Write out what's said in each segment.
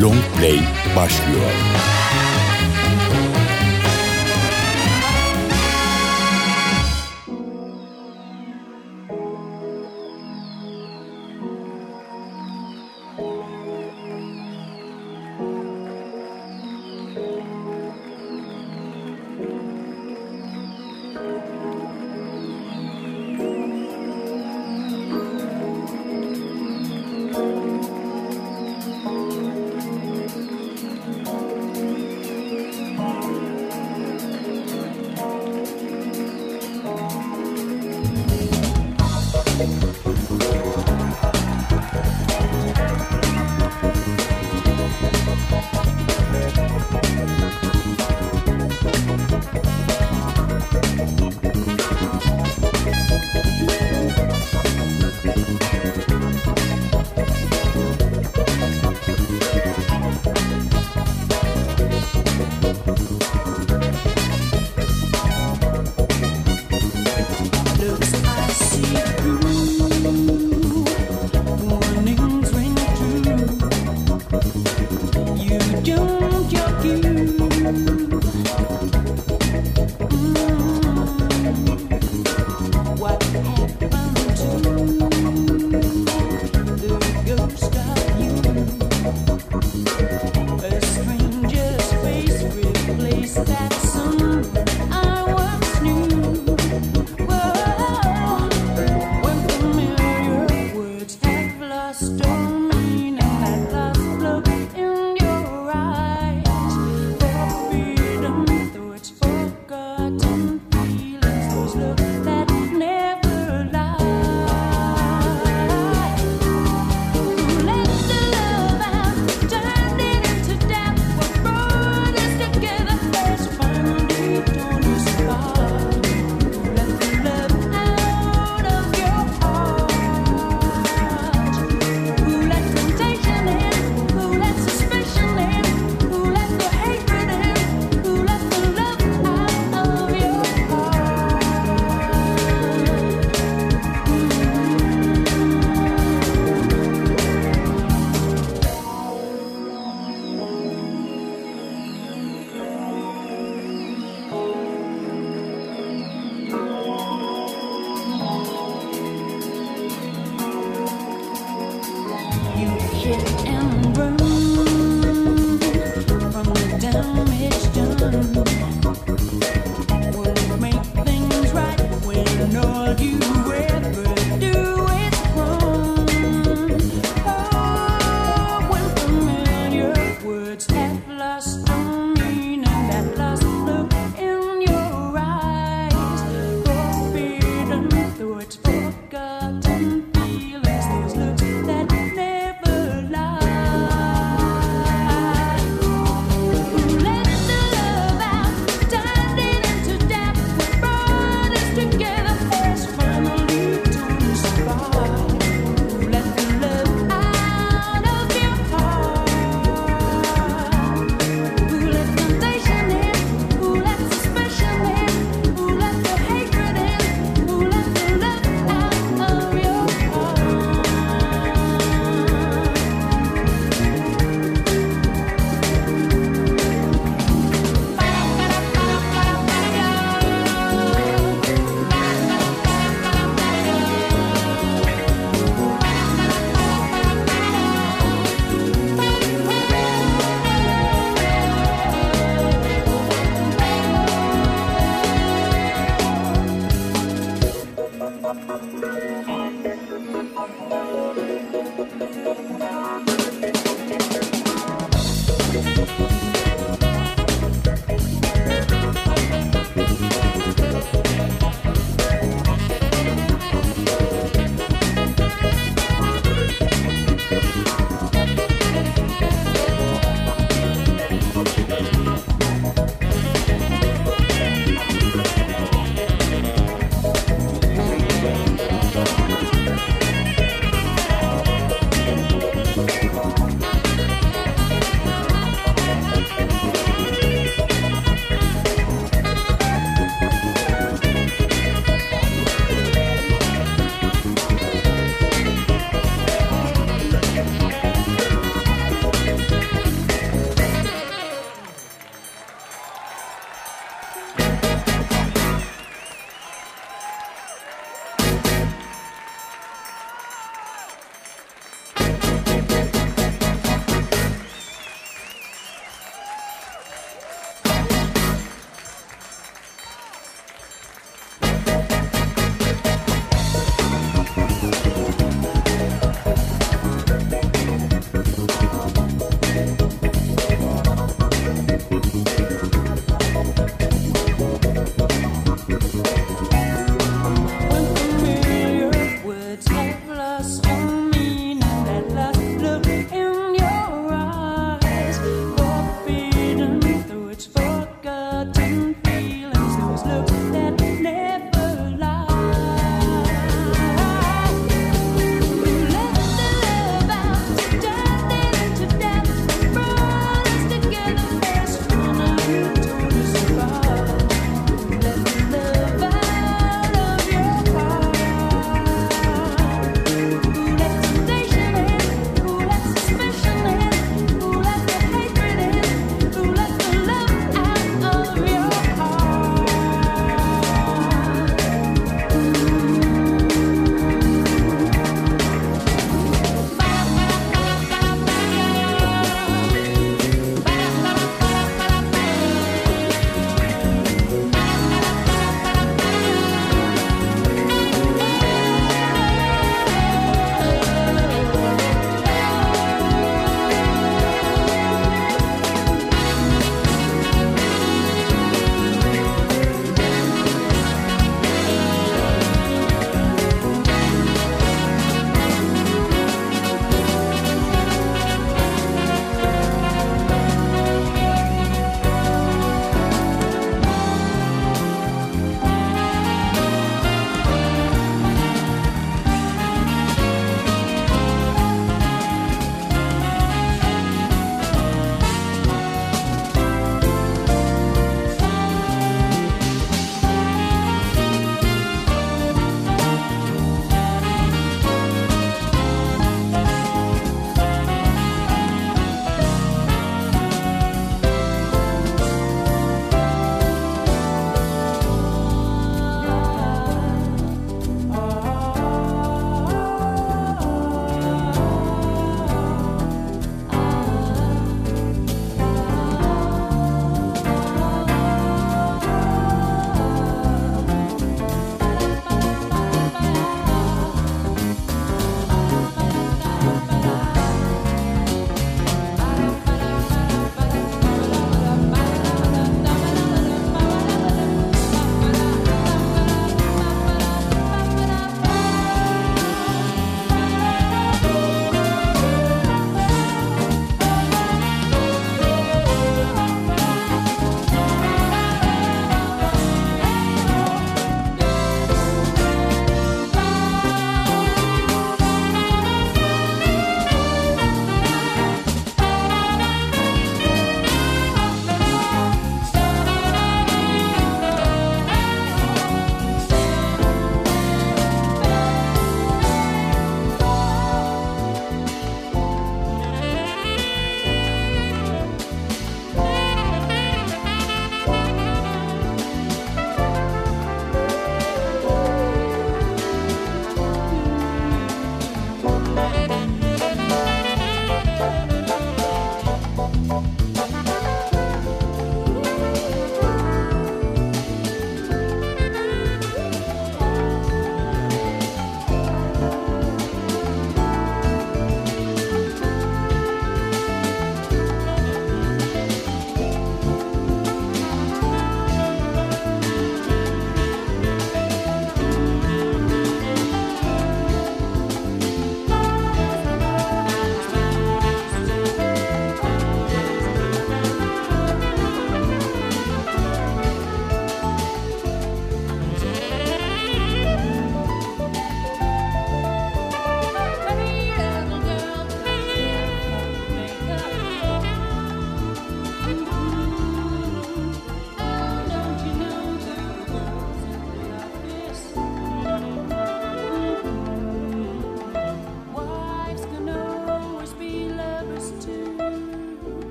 Long Play başlıyor. That's all.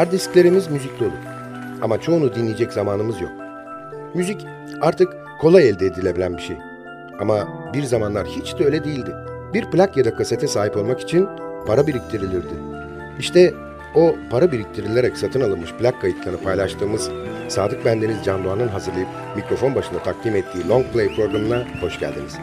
Hard disklerimiz müzik dolu. Ama çoğunu dinleyecek zamanımız yok. Müzik artık kolay elde edilebilen bir şey. Ama bir zamanlar hiç de öyle değildi. Bir plak ya da kasete sahip olmak için para biriktirilirdi. İşte o para biriktirilerek satın alınmış plak kayıtlarını paylaştığımız Sadık Bendeniz Can Doğan'ın hazırlayıp mikrofon başında takdim ettiği Long Play programına hoş geldiniz.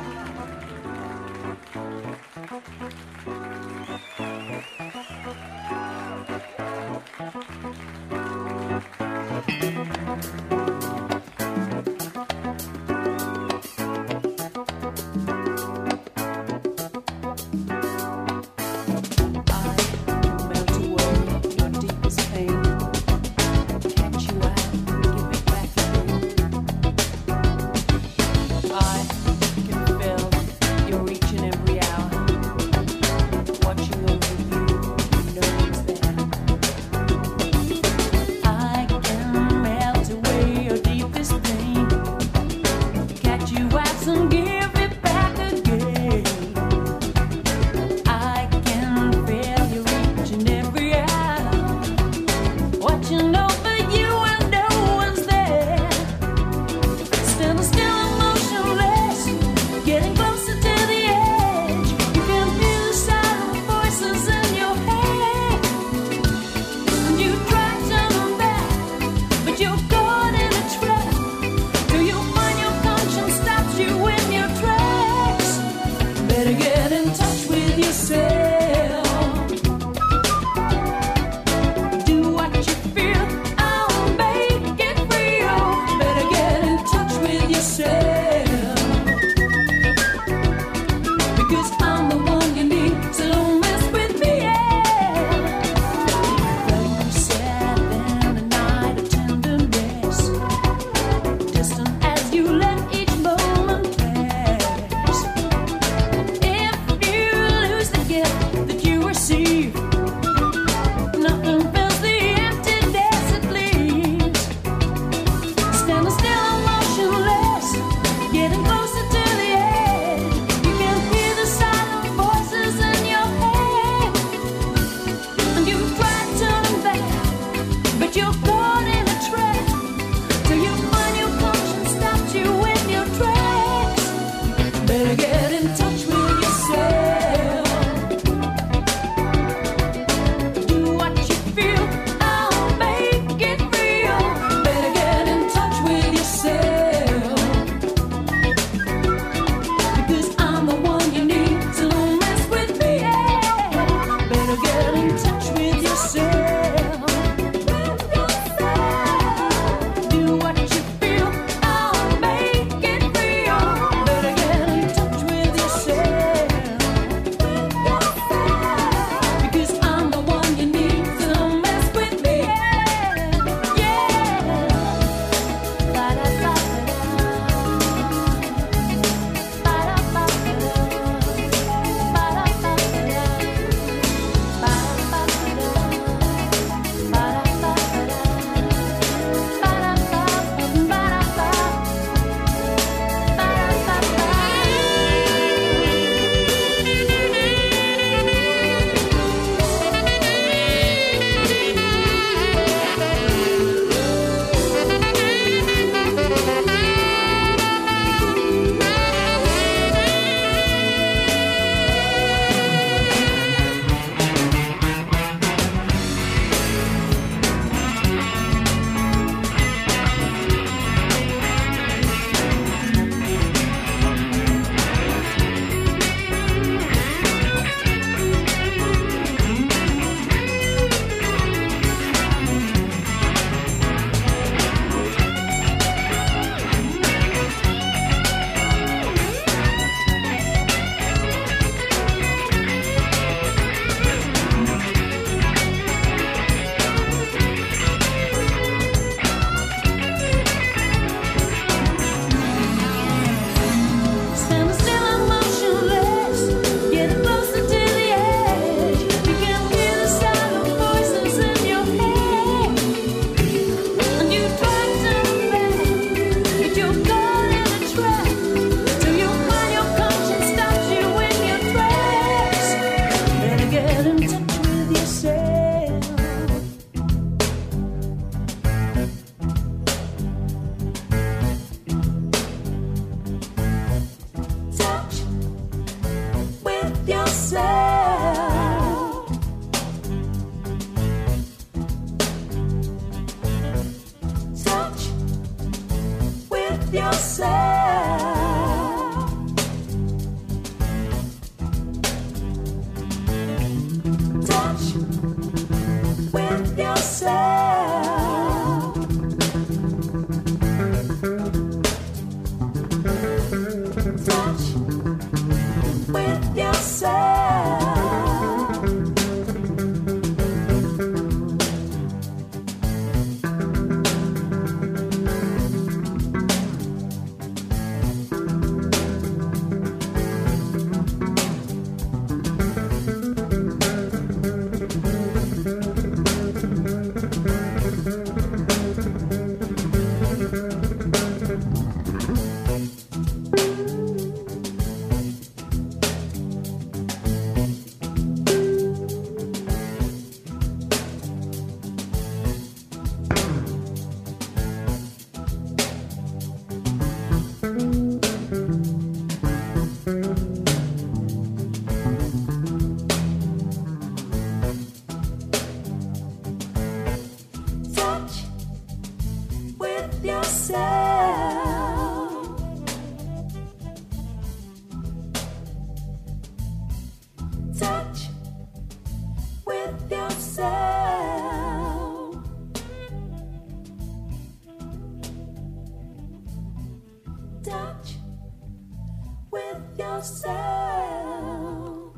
With yourself.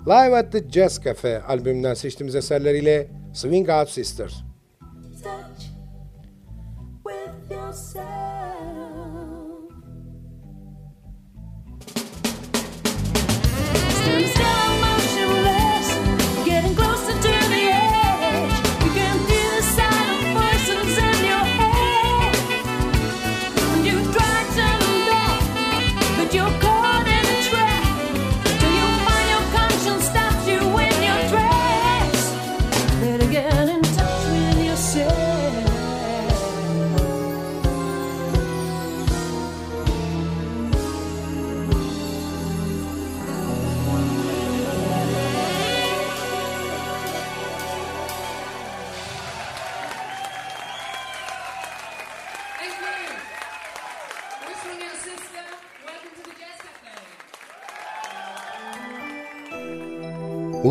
Live at the Jazz Cafe albümünden seçtiğimiz eserleriyle Swing Out Sisters.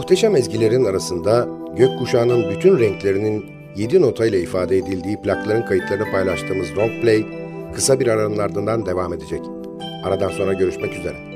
Muhteşem ezgilerin arasında gökkuşağının bütün renklerinin 7 notayla ifade edildiği plakların kayıtlarını paylaştığımız Long Play kısa bir aranın ardından devam edecek. Aradan sonra görüşmek üzere.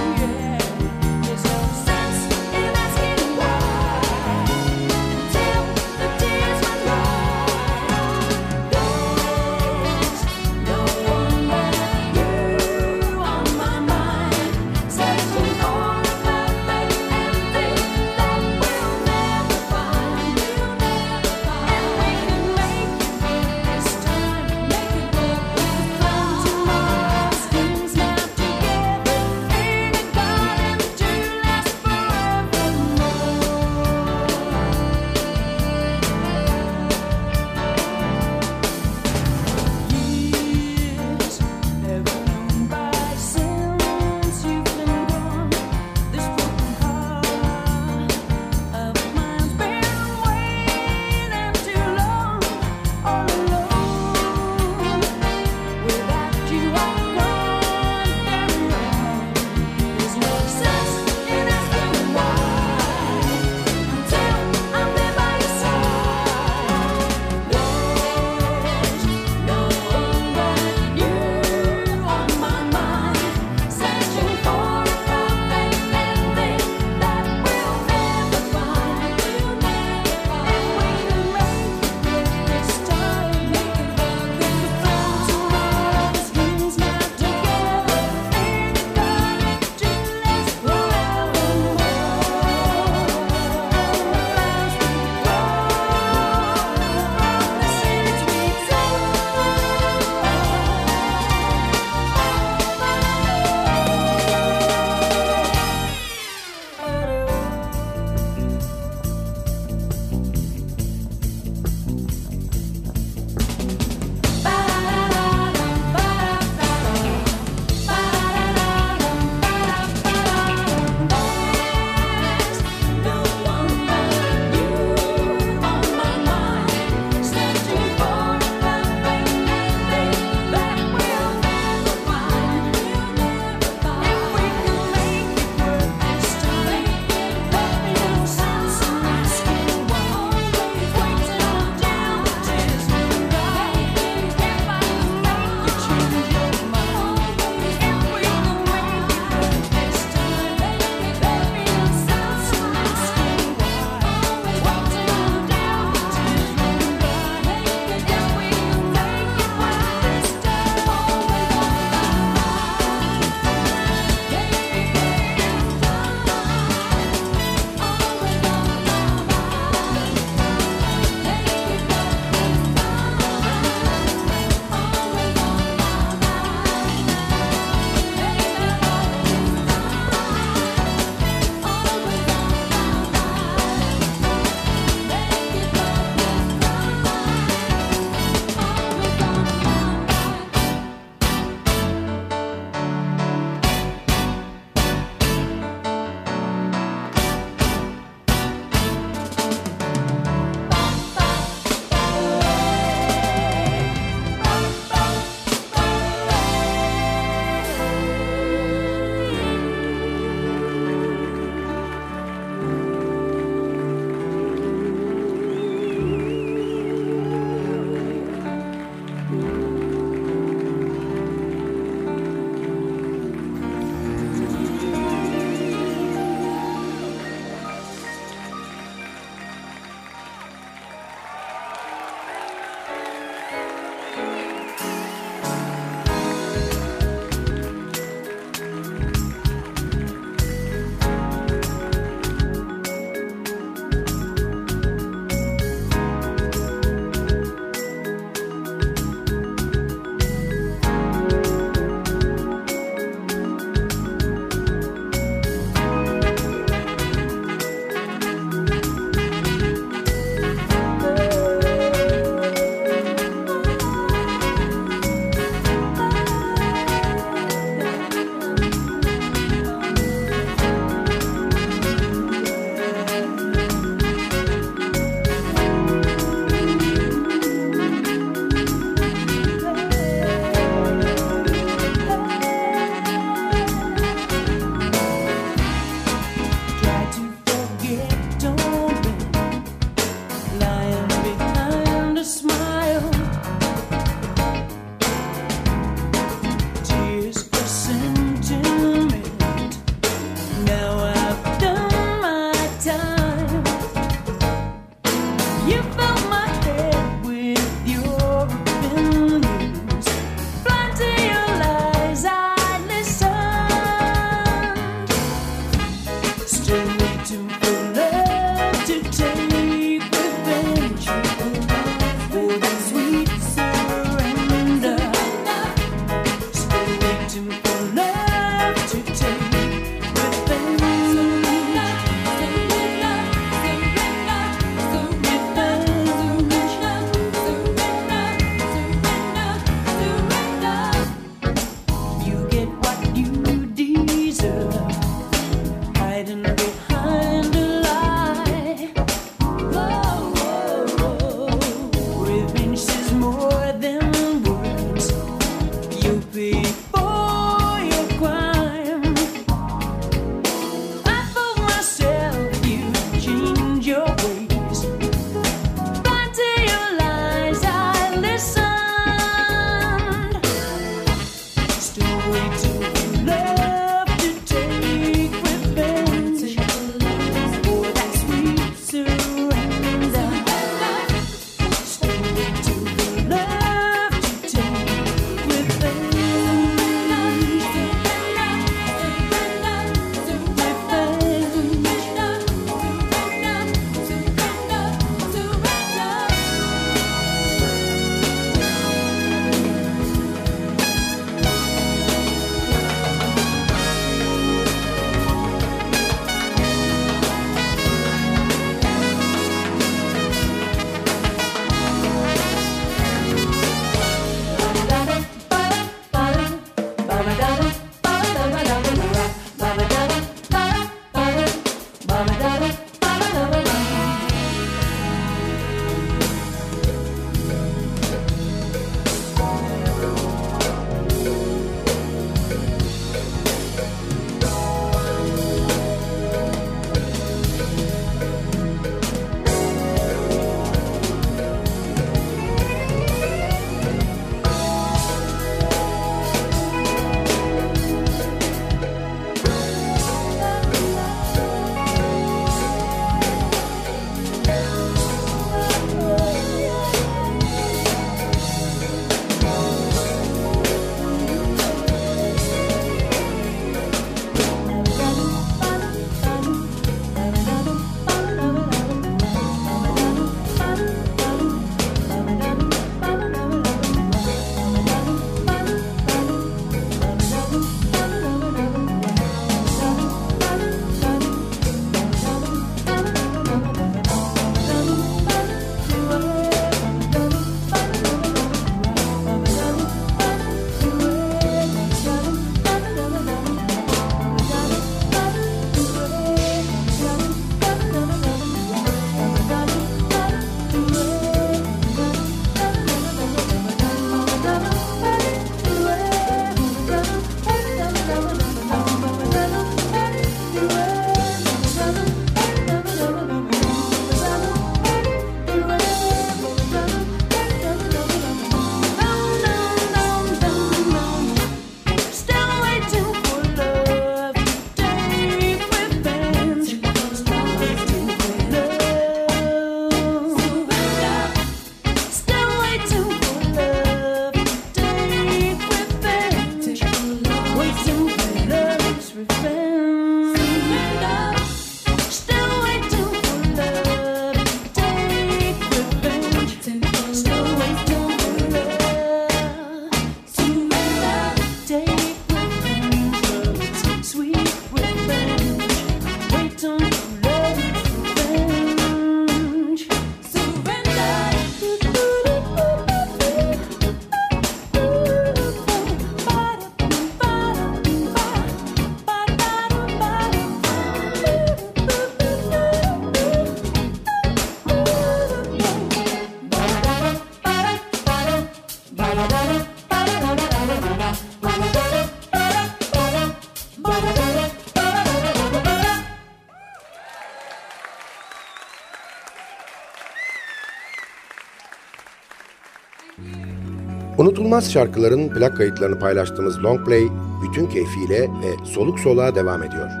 Unutulmaz şarkıların plak kayıtlarını paylaştığımız Long Play bütün keyfiyle ve soluk soluğa devam ediyor.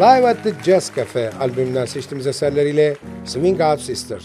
Live at the Jazz Cafe albümünden seçtiğimiz eserleriyle Swing Out Sisters.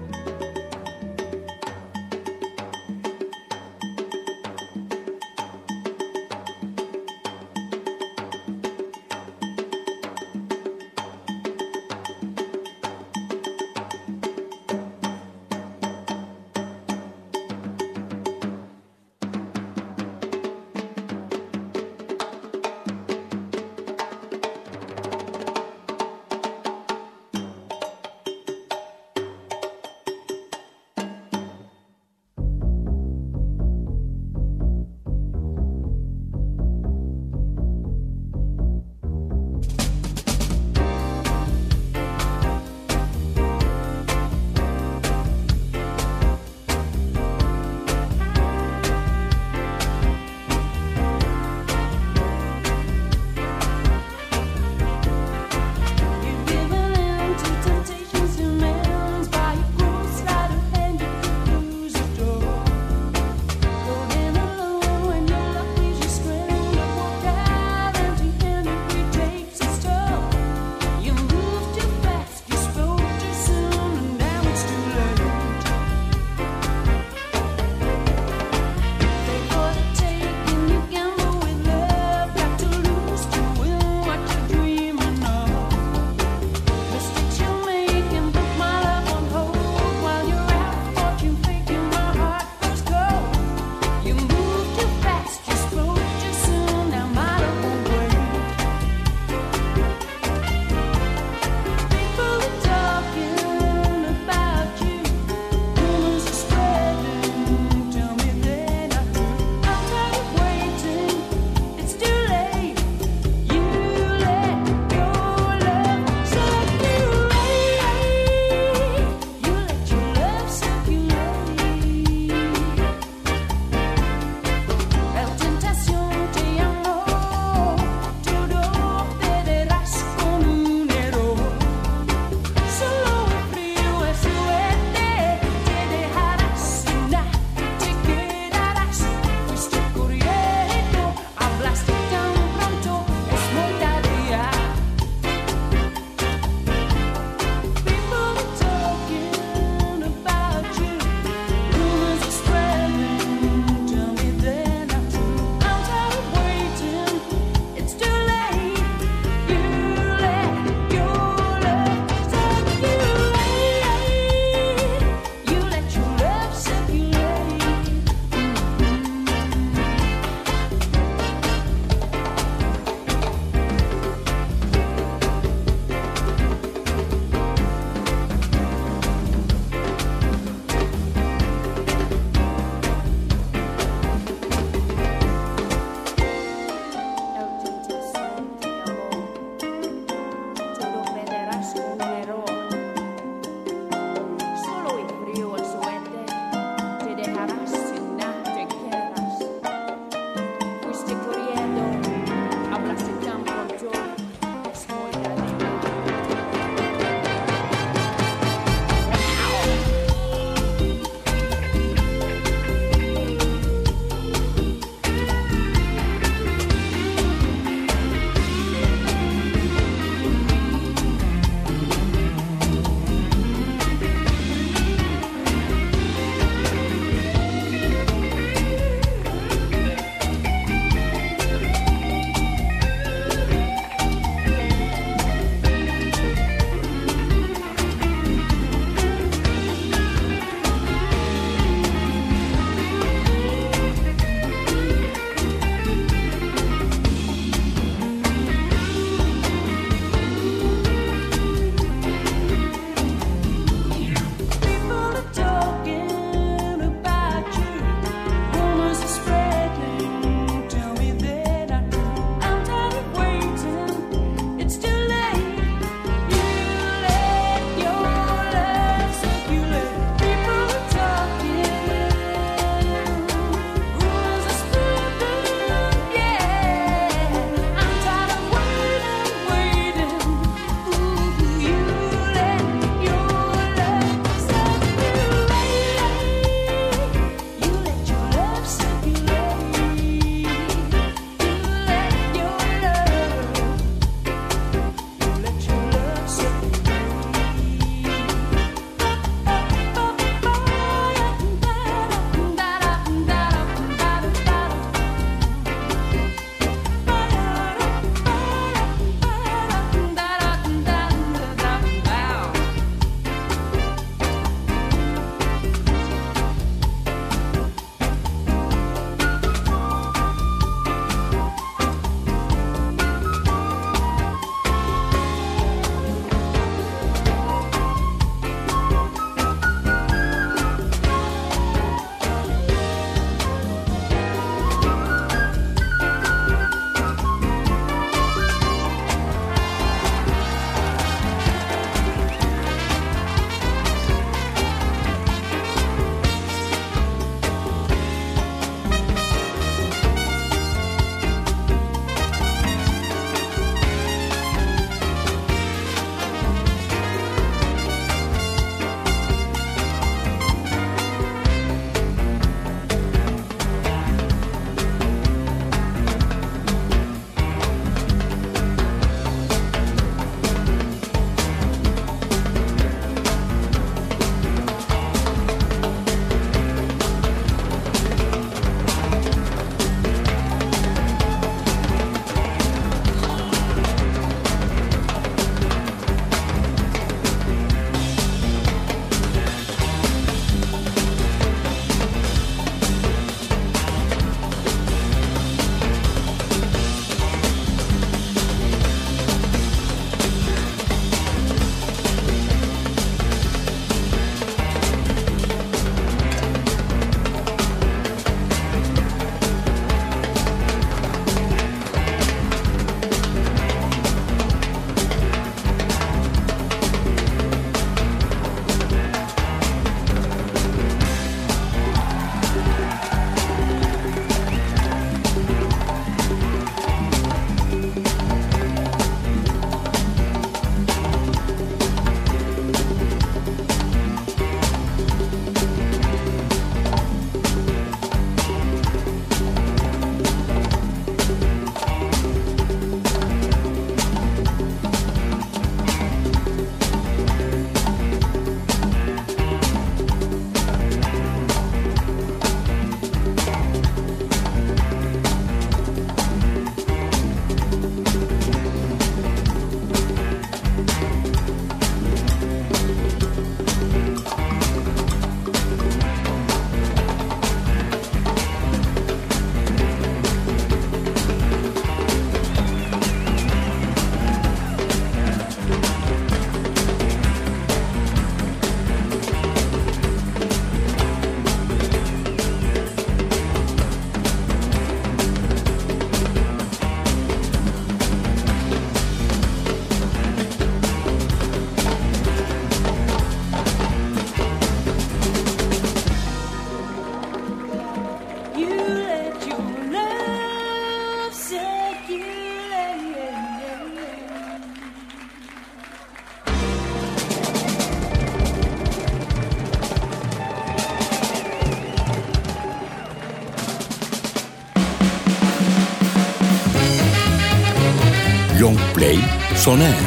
Sonar.